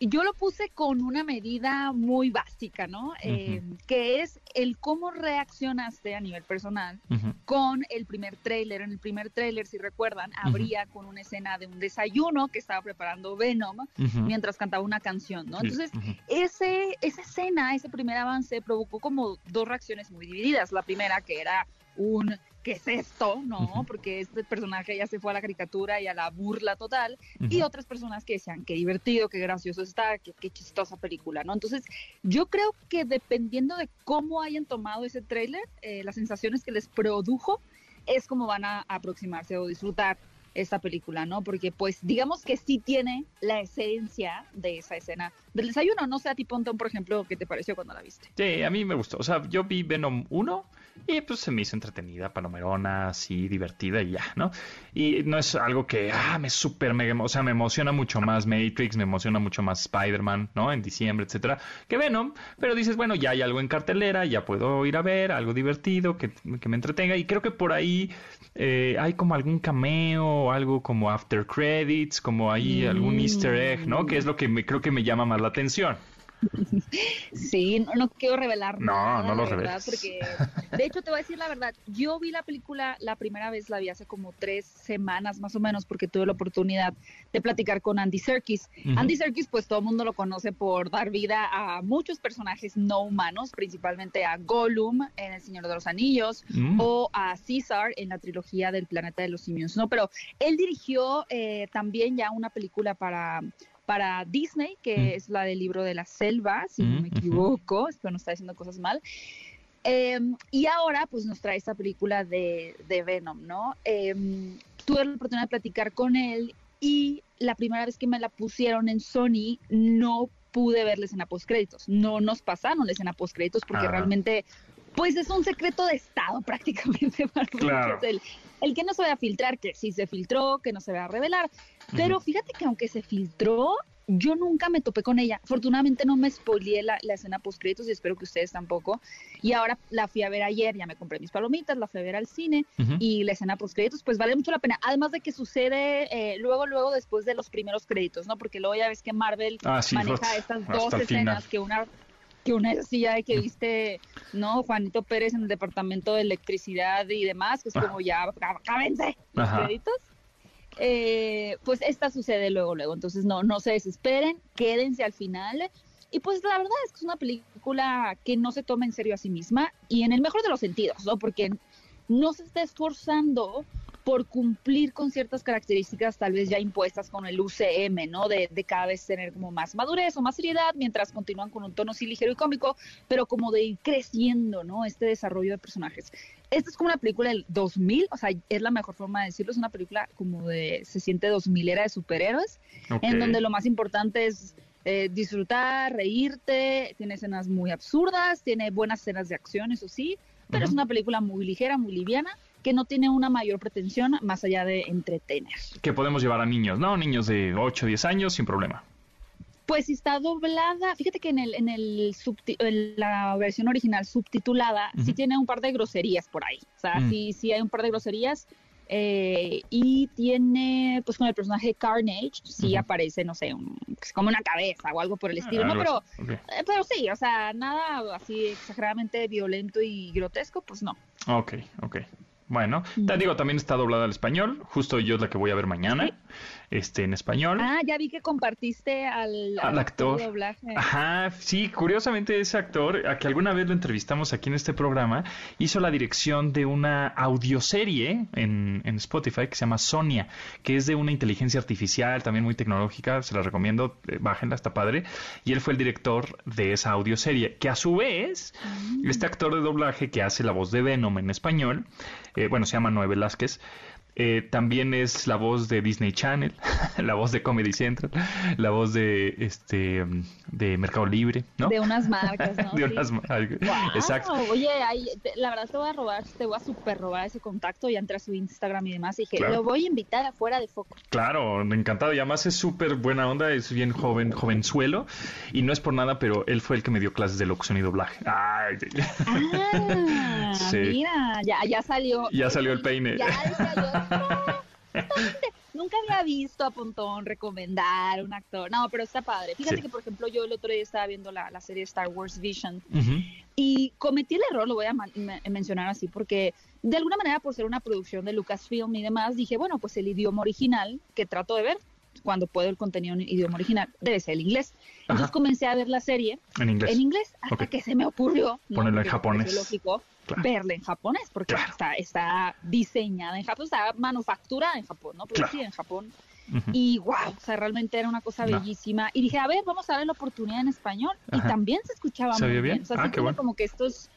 yo lo puse con una medida muy básica, ¿no? Eh, que es el cómo reaccionaste a nivel personal con el primer tráiler. En el primer tráiler, si recuerdan, abría con una escena de un desayuno que estaba preparando Venom mientras cantaba una canción, ¿no? Entonces, ese, esa escena, ese primer avance provocó como dos reacciones muy divididas. La primera, que era un ¿qué es esto? ¿No? Porque este personaje ya se fue a la caricatura y a la burla total. Y otras personas que decían, qué divertido, qué gracioso está, qué, chistosa película, ¿no? Entonces, yo creo que dependiendo de cómo hayan tomado ese tráiler, eh, las sensaciones que les produjo, es como van a aproximarse o disfrutar esta película, ¿no? Porque pues digamos que sí tiene la esencia de esa escena del desayuno. No sé a ti, Pontón, por ejemplo, ¿qué te pareció cuando la viste? Sí, a mí me gustó. O sea, yo vi Venom 1 y pues se me hizo entretenida, palomerona, así, divertida y ya, ¿no? Y no es algo que, ah, me súper mega, o sea, me emociona mucho más Matrix, me emociona mucho más Spider-Man, ¿no? En diciembre, etcétera, que Venom, pero dices, bueno, ya hay algo en cartelera, ya puedo ir a ver, algo divertido, que, me entretenga, y creo que por ahí eh, hay como algún cameo, algo como after credits, como hay algún easter egg, ¿no? Que es lo que me, creo que me llama más la atención. Sí, no, quiero revelar no, nada. No, lo reveles. Porque, de hecho, te voy a decir la verdad. Yo vi la película la primera vez, la vi hace como tres semanas más o menos, porque tuve la oportunidad de platicar con Andy Serkis. Andy Serkis, pues todo el mundo lo conoce por dar vida a muchos personajes no humanos, principalmente a Gollum en El Señor de los Anillos mm. o a Caesar en la trilogía del Planeta de los Simios, ¿no? Pero él dirigió eh, también ya una película para para Disney, que mm. es la del libro de la selva, si no mm, me equivoco, espero no está diciendo cosas mal. Em, y ahora, pues nos trae esta película de, de Venom, ¿no? Em, tuve la oportunidad de platicar con él y la primera vez que me la pusieron en Sony, no pude verles en post créditos. No nos pasaron la escena post créditos porque ah. realmente, pues es un secreto de Estado prácticamente para claro. el, el que no se vaya a filtrar, que sí se filtró, que no se va a revelar. Pero fíjate que aunque se filtró, yo nunca me topé con ella. Afortunadamente no me spoileé la, escena post créditos y espero que ustedes tampoco. Y ahora la fui a ver ayer, ya me compré mis palomitas, la fui a ver al cine y la escena post créditos, pues vale mucho la pena. Además de que sucede eh, luego, luego después de los primeros créditos, ¿no? Porque luego ya ves que Marvel ah, maneja estas dos escenas que una que una ya de que viste, ¿no? Juanito Pérez en el departamento de electricidad y demás, que es como ya, cábense los créditos. Eh, pues esta sucede luego, luego. Entonces no, no se desesperen, quédense al final. Y pues la verdad es que es una película que no se toma en serio a sí misma y en el mejor de los sentidos, ¿no? Porque no se está esforzando por cumplir con ciertas características tal vez ya impuestas con el UCM, ¿no? De, cada vez tener como más madurez o más seriedad, mientras continúan con un tono así ligero y cómico, pero como de ir creciendo, ¿no? Este desarrollo de personajes. Esta es como una película del 2000, o sea, es la mejor forma de decirlo, es una película como de, se siente 2000 era de superhéroes, en donde lo más importante es eh, disfrutar, reírte, tiene escenas muy absurdas, tiene buenas escenas de acción, eso sí, pero es una película muy ligera, muy liviana que no tiene una mayor pretensión más allá de entretener. Que podemos llevar a niños, ¿no? Niños de 8 o 10 años sin problema. Pues está doblada, fíjate que en el en el la versión original subtitulada sí tiene un par de groserías por ahí. O sea, mm. sí, sí hay un par de groserías. Eh, y tiene, pues con el personaje Carnage, sí aparece, no sé, como una cabeza o algo por el estilo, ¿no? Pero, eh, pero sí, o sea, nada así exageradamente violento y grotesco, pues no. Ok, ok. Bueno, te digo, también está doblada al español. Justo yo es la que voy a ver mañana este, en español. Ah, ya vi que compartiste al, actor. Ajá, sí, curiosamente ese actor, a que alguna vez lo entrevistamos aquí en este programa, hizo la dirección de una audioserie en, en Spotify que se llama Sonia, que es de una inteligencia artificial, también muy tecnológica, se la recomiendo, eh, bájenla, está padre. Y él fue el director de esa audioserie, que a su vez, mm. este actor de doblaje que hace la voz de Venom en español, eh, bueno, se llama Noé Velázquez, eh, también es la voz de Disney Channel, la voz de Comedy Central, la voz de este de Mercado Libre, ¿no? De unas marcas, ¿no? de unas marcas. Exacto. Oye, la verdad te voy a robar, te voy a super robar ese contacto y entré a su Instagram y demás y dije, lo voy a invitar afuera de foco. Claro, encantado. Y además es súper buena onda, es bien joven, jovenzuelo. Y no es por nada, pero él fue el que me dio clases de locución y doblaje. Ay, ah, mira, ya, ya salió. Ya salió el peine. Ya, ya, Nunca había visto a Pontón recomendar un actor. No, pero está padre. Fíjate que, por ejemplo, yo el otro día estaba viendo la, la serie Star Wars Vision y cometí el error, lo voy a mencionar así, porque de alguna manera, por ser una producción de Lucasfilm y demás, dije, bueno, pues el idioma original que trato de ver cuando puedo el contenido en idioma original, debe ser el inglés. Entonces comencé a ver la serie en inglés, en inglés hasta que se me ocurrió ponerla en japonés. Lógico, verla en japonés, porque está, está diseñada en Japón, está manufacturada en Japón, ¿no? Producida en Japón. Y wow, o sea, realmente era una cosa bellísima. Y dije, a ver, vamos a ver la oportunidad en español. Y también se escuchaba muy bien. O sea, ah, como que estos,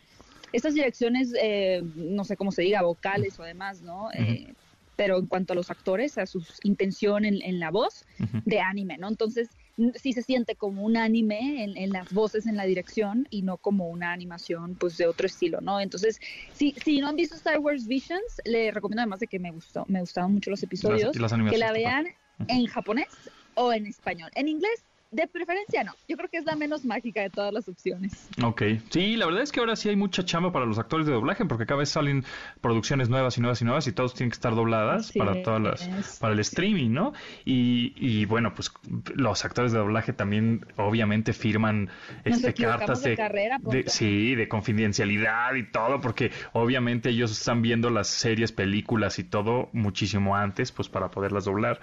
estas direcciones, eh, no sé cómo se diga, vocales o demás, ¿no? Eh, pero en cuanto a los actores, a su intención en, la voz de anime, ¿no? Entonces, sí se siente como un anime en, las voces, en la dirección, y no como una animación, pues, de otro estilo, ¿no? Entonces, si, si no han visto Star Wars Visions, le recomiendo además de que me gustó, me gustaron mucho los episodios, que la vean en japonés o en español. En inglés de preferencia no. Yo creo que es la menos mágica de todas las opciones. Ok. Sí, la verdad es que ahora sí hay mucha chamba para los actores de doblaje porque cada vez salen producciones nuevas y nuevas y nuevas y todos tienen que estar dobladas para todas las para el streaming, ¿no? Y, bueno, pues los actores de doblaje también obviamente firman este cartas de, carrera, de sí, de confidencialidad y todo porque obviamente ellos están viendo las series, películas y todo muchísimo antes pues para poderlas doblar.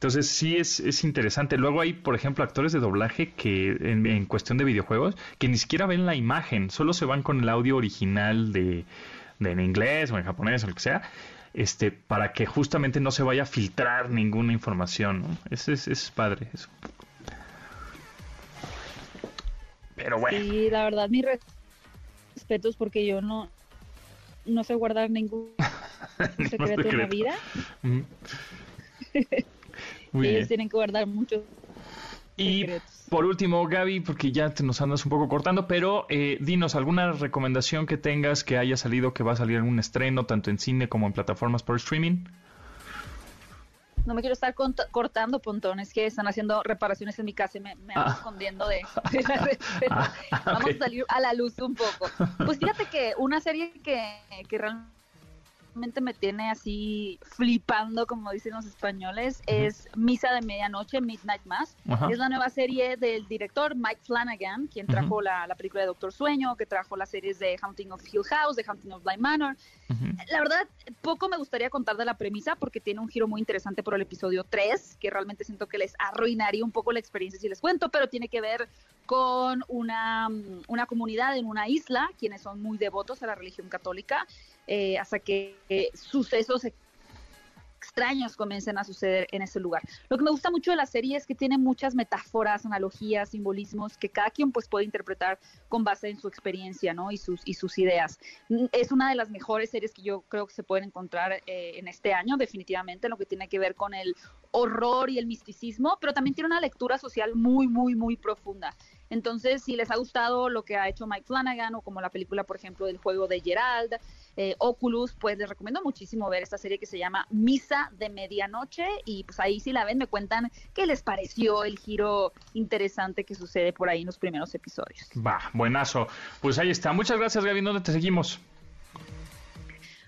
Entonces sí es, es interesante. Luego hay, por ejemplo, actores de doblaje que en, cuestión de videojuegos que ni siquiera ven la imagen, solo se van con el audio original de, en inglés o en japonés o lo que sea, este, para que justamente no se vaya a filtrar ninguna información. ¿no? Es, es, es padre eso. Pero bueno. Sí, la verdad, mis respetos porque yo no, no sé guardar ningún secreto, en la vida. Ellos tienen que guardar muchos y por último, Gaby, porque ya te nos andas un poco cortando, pero eh, dinos alguna recomendación que tengas que haya salido, que va a salir en un estreno, tanto en cine como en plataformas por streaming. No me quiero estar cortando pontones que están haciendo reparaciones en mi casa y me, me ando ah. escondiendo de, ah, Vamos a salir a la luz un poco. Pues fíjate que una serie que, que realmente me tiene así flipando, como dicen los españoles, es Misa de Medianoche, Midnight Mass. Es la nueva serie del director Mike Flanagan, quien trajo la, película de Doctor Sueño, que trajo las series de Haunting of Hill House, de Haunting of Blind Manor. La verdad, poco me gustaría contar de la premisa porque tiene un giro muy interesante por el episodio 3, que realmente siento que les arruinaría un poco la experiencia si les cuento, pero tiene que ver con una, una comunidad en una isla, quienes son muy devotos a la religión católica, eh, hasta que sucesos extraños comiencen a suceder en ese lugar. Lo que me gusta mucho de la serie es que tiene muchas metáforas, analogías, simbolismos que cada quien pues puede interpretar con base en su experiencia, ¿no? Y sus y sus ideas. Mm, es una de las mejores series que yo creo que se pueden encontrar eh, en este año, definitivamente, en lo que tiene que ver con el horror y el misticismo, pero también tiene una lectura social muy, muy, muy profunda. Entonces, si les ha gustado lo que ha hecho Mike Flanagan o como la película, por ejemplo, del juego de Gerald, eh, Oculus, pues les recomiendo muchísimo ver esta serie que se llama Misa de Medianoche y pues ahí si la ven me cuentan qué les pareció el giro interesante que sucede por ahí en los primeros episodios. Va, buenazo. Pues ahí está. Muchas gracias, Gaby. ¿Dónde te seguimos?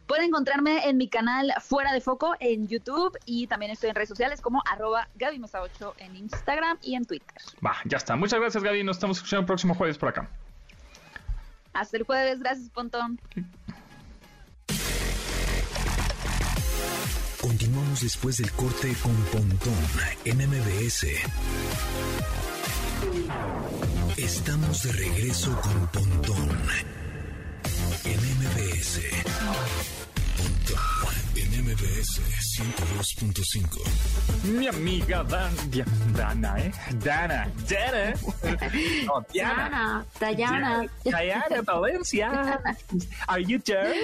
Pueden encontrarme en mi canal Fuera de Foco en YouTube y también estoy en redes sociales como arroba Gaby Mesa 8 en Instagram y en Twitter. Va, ya está. Muchas gracias Gaby. Nos estamos escuchando el próximo jueves por acá. Hasta el jueves. Gracias, Pontón. Continuamos después del corte con Pontón en MBS. Estamos de regreso con Pontón en MBS. MBS 102.5. Mi amiga Dan, Dana, ¿eh? Dana, Dana. No, Diana. Diana. Diana Valencia. Are you there?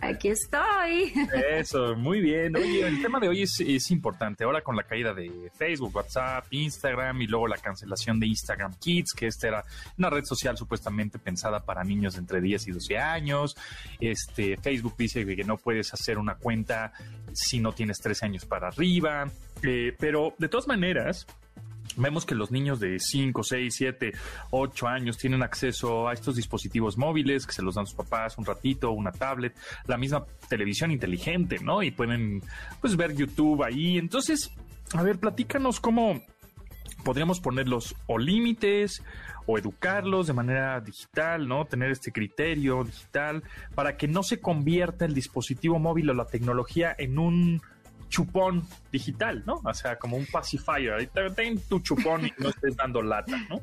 Aquí estoy. Eso, muy bien. Oye, el tema de hoy es, es importante. Ahora con la caída de Facebook, WhatsApp, Instagram y luego la cancelación de Instagram Kids, que esta era una red social supuestamente pensada para niños de entre 10 y 12 años. Este, Facebook dice que no puedes hacer una cuenta si no tienes 13 años para arriba. Eh, pero de todas maneras, Vemos que los niños de 5, 6, 7, 8 años tienen acceso a estos dispositivos móviles que se los dan sus papás un ratito, una tablet, la misma televisión inteligente, ¿no? Y pueden pues ver YouTube ahí. Entonces, a ver, platícanos cómo podríamos ponerlos o límites o educarlos de manera digital, ¿no? Tener este criterio digital para que no se convierta el dispositivo móvil o la tecnología en un chupón digital, ¿no? O sea, como un pacifier. Ten tu chupón y no estés dando lata, ¿no?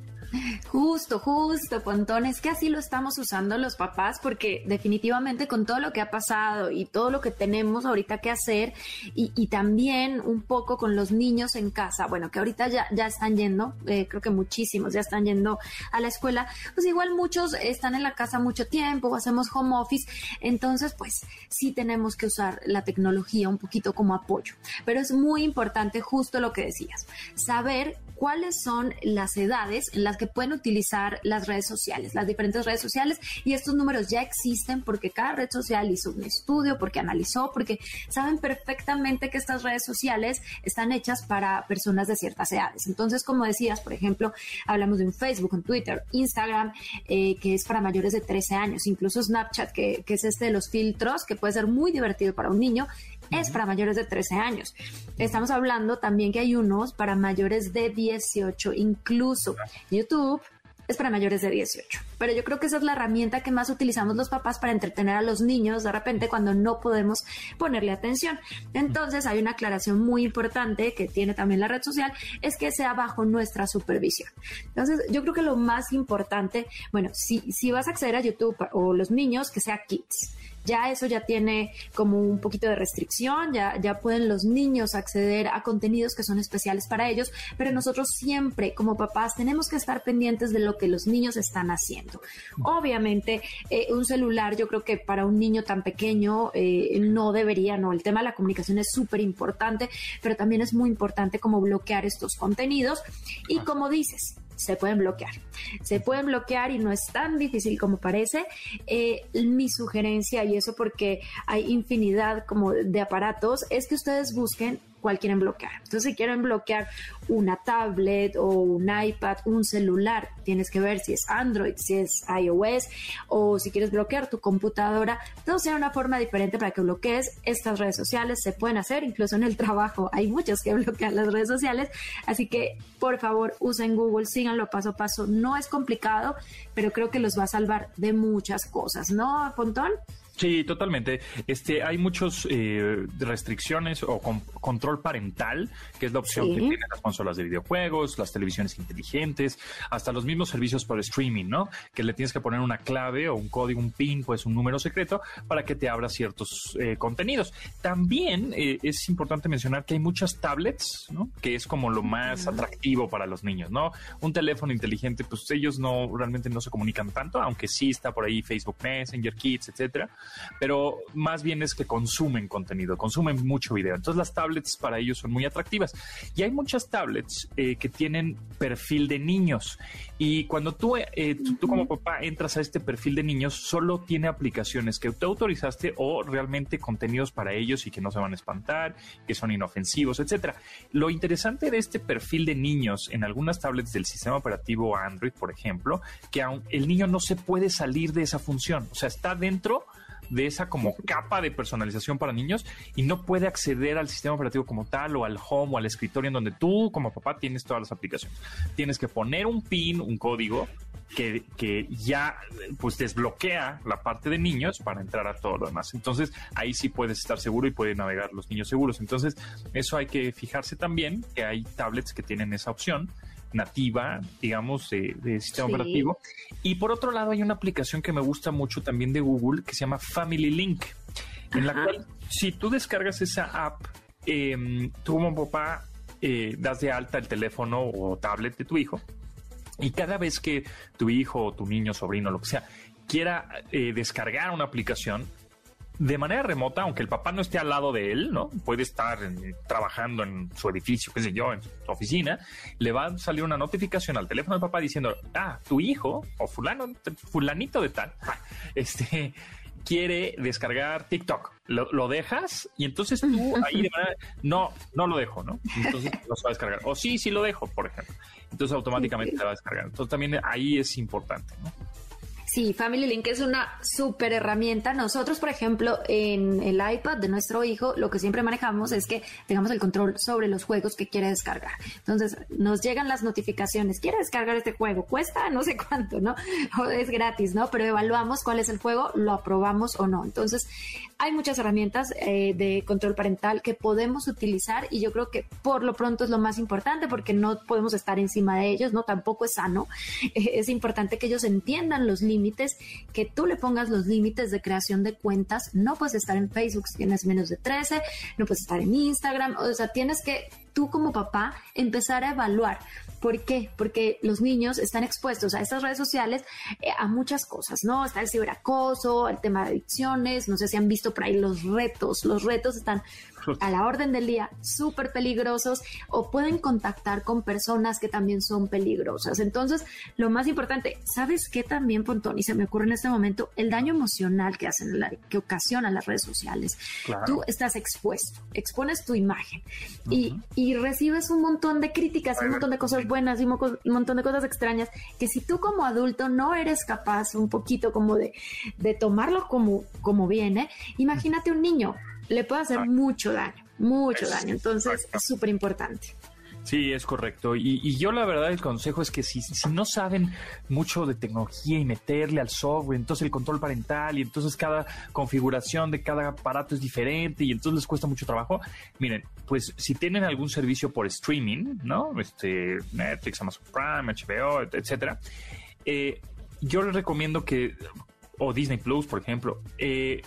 Justo, justo, Pontón. Es que así lo estamos usando los papás porque definitivamente con todo lo que ha pasado y todo lo que tenemos ahorita que hacer y, también un poco con los niños en casa, bueno, que ahorita ya, ya están yendo, eh, creo que muchísimos ya están yendo a la escuela, pues igual muchos están en la casa mucho tiempo, hacemos home office, entonces pues sí tenemos que usar la tecnología un poquito como apoyo. Pero es muy importante justo lo que decías, saber cuáles son las edades en las que pueden utilizar las redes sociales, las diferentes redes sociales, y estos números ya existen porque cada red social hizo un estudio, porque analizó, porque saben perfectamente que estas redes sociales están hechas para personas de ciertas edades. Entonces, como decías, por ejemplo, hablamos de un Facebook, un Twitter, Instagram, eh, que es para mayores de 13 años, incluso Snapchat, que, que es este de los filtros, que puede ser muy divertido para un niño, es para mayores de 13 años. Estamos hablando también que hay unos para mayores de 18, incluso YouTube es para mayores de 18. Pero yo creo que esa es la herramienta que más utilizamos los papás para entretener a los niños de repente cuando no podemos ponerle atención. Entonces hay una aclaración muy importante que tiene también la red social, es que sea bajo nuestra supervisión. Entonces yo creo que lo más importante, bueno, si, si vas a acceder a YouTube o los niños, que sea kids ya eso ya tiene como un poquito de restricción, ya, ya pueden los niños acceder a contenidos que son especiales para ellos, pero nosotros siempre como papás tenemos que estar pendientes de lo que los niños están haciendo. Obviamente, eh, un celular yo creo que para un niño tan pequeño eh, no debería, no, el tema de la comunicación es súper importante, pero también es muy importante como bloquear estos contenidos. Y como dices, se pueden bloquear. Se pueden bloquear y no es tan difícil como parece. Eh, mi sugerencia, y eso porque hay infinidad como de aparatos, es que ustedes busquen cuál quieren bloquear. Entonces, si quieren bloquear una tablet o un iPad, un celular, tienes que ver si es Android, si es iOS o si quieres bloquear tu computadora. Todo sea una forma diferente para que bloquees estas redes sociales. Se pueden hacer incluso en el trabajo. Hay muchos que bloquean las redes sociales. Así que, por favor, usen Google, síganlo paso a paso. No es complicado, pero creo que los va a salvar de muchas cosas, ¿no, Pontón? Sí, totalmente. Este, hay muchas eh, restricciones o control parental, que es la opción que tienen las consolas de videojuegos, las televisiones inteligentes, hasta los mismos servicios por streaming, ¿no? Que le tienes que poner una clave o un código, un PIN, pues un número secreto para que te abra ciertos eh, contenidos. También eh, es importante mencionar que hay muchas tablets, ¿no? Que es como lo más atractivo para los niños, ¿no? Un teléfono inteligente, pues ellos no realmente no se comunican tanto, aunque sí está por ahí Facebook Messenger, Kids, etcétera pero más bien es que consumen contenido, consumen mucho video. Entonces las tablets para ellos son muy atractivas. Y hay muchas tablets eh, que tienen perfil de niños. Y cuando tú, eh, tú, como papá entras a este perfil de niños, solo tiene aplicaciones que tú autorizaste o realmente contenidos para ellos y que no se van a espantar, que son inofensivos, etcétera. Lo interesante de este perfil de niños en algunas tablets del sistema operativo Android, por ejemplo, que el niño no se puede salir de esa función. O sea, está dentro de esa como capa de personalización para niños y no puede acceder al sistema operativo como tal o al home o al escritorio en donde tú como papá tienes todas las aplicaciones. Tienes que poner un pin, un código que, que, ya pues desbloquea la parte de niños para entrar a todo lo demás. Entonces ahí sí puedes estar seguro y pueden navegar los niños seguros. Entonces eso hay que fijarse también que hay tablets que tienen esa opción nativa, digamos, de, sistema operativo. Y por otro lado, hay una aplicación que me gusta mucho también de Google que se llama Family Link, en la cual, si tú descargas esa app, eh, tú como papá eh, das de alta el teléfono o tablet de tu hijo. Y cada vez que tu hijo o tu niño, sobrino, lo que sea, quiera eh, descargar una aplicación, de manera remota, aunque el papá no esté al lado de él, ¿no? Puede estar trabajando en su edificio, qué sé yo, en su oficina, le va a salir una notificación al teléfono del papá diciendo, ah, tu hijo o fulano, fulanito de tal, este, quiere descargar TikTok. Lo, dejas y entonces tú ahí de manera, no, no lo dejo, ¿no? Entonces lo va a descargar. O sí, sí lo dejo, por ejemplo. Entonces automáticamente se va a descargar. Entonces también ahí es importante, ¿no? Sí, Family Link es una súper herramienta. Nosotros, por ejemplo, en el iPad de nuestro hijo, lo que siempre manejamos es que tengamos el control sobre los juegos que quiere descargar. Entonces, nos llegan las notificaciones. Quiere descargar este juego. Cuesta no sé cuánto, ¿no? O es gratis, ¿no? Pero evaluamos cuál es el juego, lo aprobamos o no. Entonces, hay muchas herramientas eh, de control parental que podemos utilizar y yo creo que por lo pronto es lo más importante porque no podemos estar encima de ellos, ¿no? Tampoco es sano. es importante que ellos entiendan los límites límites, que tú le pongas los límites de creación de cuentas. No puedes estar en Facebook si tienes menos de 13, no puedes estar en Instagram, o sea, tienes que tú como papá empezar a evaluar. ¿Por qué? Porque los niños están expuestos a estas redes sociales eh, a muchas cosas, ¿no? Está el ciberacoso, el tema de adicciones, no sé si han visto por ahí los retos. Los retos están a la orden del día, súper peligrosos o pueden contactar con personas que también son peligrosas. Entonces, lo más importante, ¿sabes qué también, Pontón? Y se me ocurre en este momento, el daño emocional que hacen, que ocasionan las redes sociales. Tú estás expuesto, expones tu imagen y, y, recibes un montón de críticas, un montón de cosas buenas y un montón de cosas extrañas que si tú como adulto no eres capaz un poquito como de, de tomarlo como, como viene, imagínate un niño le puede hacer mucho daño, mucho daño. Entonces es súper importante. Sí, es correcto. Y, yo la verdad el consejo es que si, si, no saben mucho de tecnología y meterle al software, entonces el control parental y entonces cada configuración de cada aparato es diferente y entonces les cuesta mucho trabajo, miren, pues si tienen algún servicio por streaming, ¿no? Este, Netflix, Amazon Prime, HBO, etcétera, eh, yo les recomiendo que, o Disney Plus, por ejemplo, eh,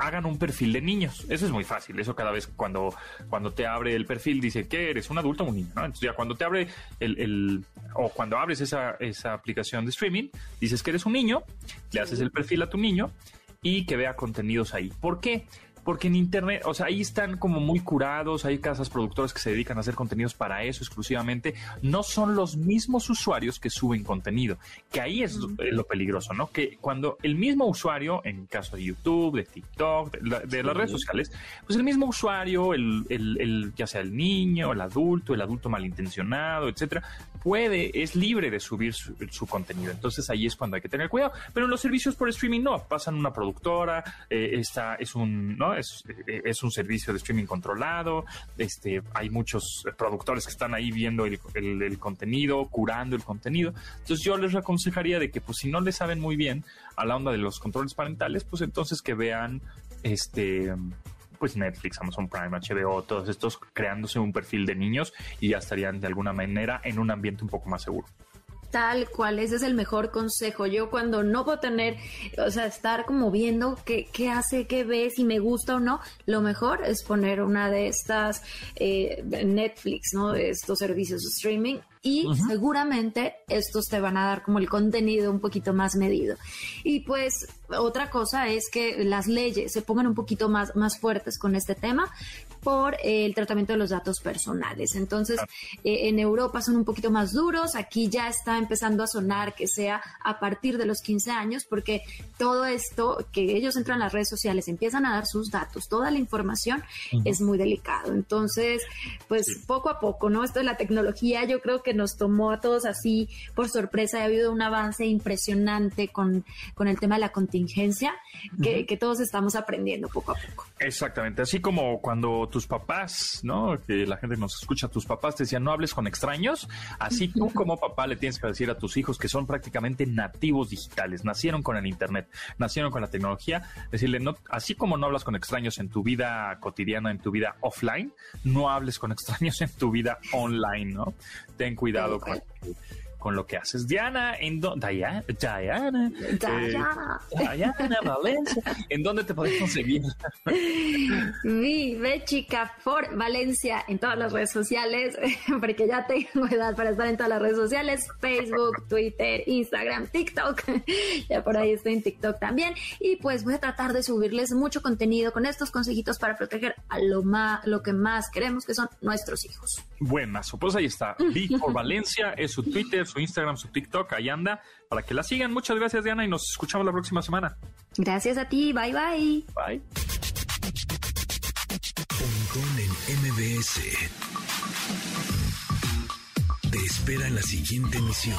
hagan un perfil de niños. Eso es muy fácil. Eso cada vez cuando, cuando te abre el perfil dice que eres un adulto o un niño. Entonces ya cuando te abre el, el, o cuando abres esa, esa aplicación de streaming, dices que eres un niño, le haces el perfil a tu niño y que vea contenidos ahí. ¿Por qué? Porque en Internet, o sea, ahí están como muy curados, hay casas productoras que se dedican a hacer contenidos para eso exclusivamente, no son los mismos usuarios que suben contenido, que ahí es lo peligroso, ¿no? Que cuando el mismo usuario, en caso de YouTube, de TikTok, de, las redes sociales, pues el mismo usuario, el, el, ya sea el niño, el adulto, el adulto malintencionado, etcétera, puede, es libre de subir su, contenido. Entonces ahí es cuando hay que tener cuidado. Pero en los servicios por streaming no, pasan una productora, eh, esta es un, ¿no? Eh, es, un servicio de streaming controlado, este, hay muchos productores que están ahí viendo el, contenido, curando el contenido. Entonces yo les aconsejaría de que pues si no le saben muy bien a la onda de los controles parentales, pues entonces que vean este pues Netflix, Amazon Prime, HBO, todos estos creándose un perfil de niños y ya estarían de alguna manera en un ambiente un poco más seguro. Tal cual, ese es el mejor consejo. Yo cuando no puedo tener, o sea, estar como viendo qué, qué hace, qué ve, si me gusta o no, lo mejor es poner una de estas eh, Netflix, ¿no? Estos servicios de streaming y seguramente estos te van a dar como el contenido un poquito más medido. Y pues otra cosa es que las leyes se pongan un poquito más, más fuertes con este tema por el tratamiento de los datos personales. Entonces, eh, en Europa son un poquito más duros, aquí ya está empezando a sonar que sea a partir de los 15 años, porque todo esto, que ellos entran a las redes sociales, empiezan a dar sus datos, toda la información es muy delicado. Entonces, pues poco a poco, ¿no? Esto de la tecnología yo creo que nos tomó a todos así por sorpresa, ha habido un avance impresionante con, con el tema de la contingencia, que, que todos estamos aprendiendo poco a poco. Exactamente, así como cuando tus papás, ¿no? Que la gente nos escucha, tus papás te decían no hables con extraños, así tú como papá le tienes que decir a tus hijos que son prácticamente nativos digitales, nacieron con el internet, nacieron con la tecnología, decirle no, así como no hablas con extraños en tu vida cotidiana, en tu vida offline, no hables con extraños en tu vida online, ¿no? Ten cuidado con con lo que haces. Diana, en dónde Diana, Diana, Diana, eh, Diana Valencia, ¿en dónde te podemos seguir? Vive chica por Valencia en todas las redes sociales, porque ya tengo edad para estar en todas las redes sociales, Facebook, Twitter, Instagram, TikTok, ya por ahí estoy en TikTok también, y pues voy a tratar de subirles mucho contenido con estos consejitos para proteger a lo más, lo que más queremos que son nuestros hijos. Buenas, pues ahí está, Vive por Valencia es su Twitter, su Instagram, su TikTok, ahí anda, para que la sigan. Muchas gracias, Diana, y nos escuchamos la próxima semana. Gracias a ti, bye bye. Bye. en MBS. Te espera en la siguiente emisión.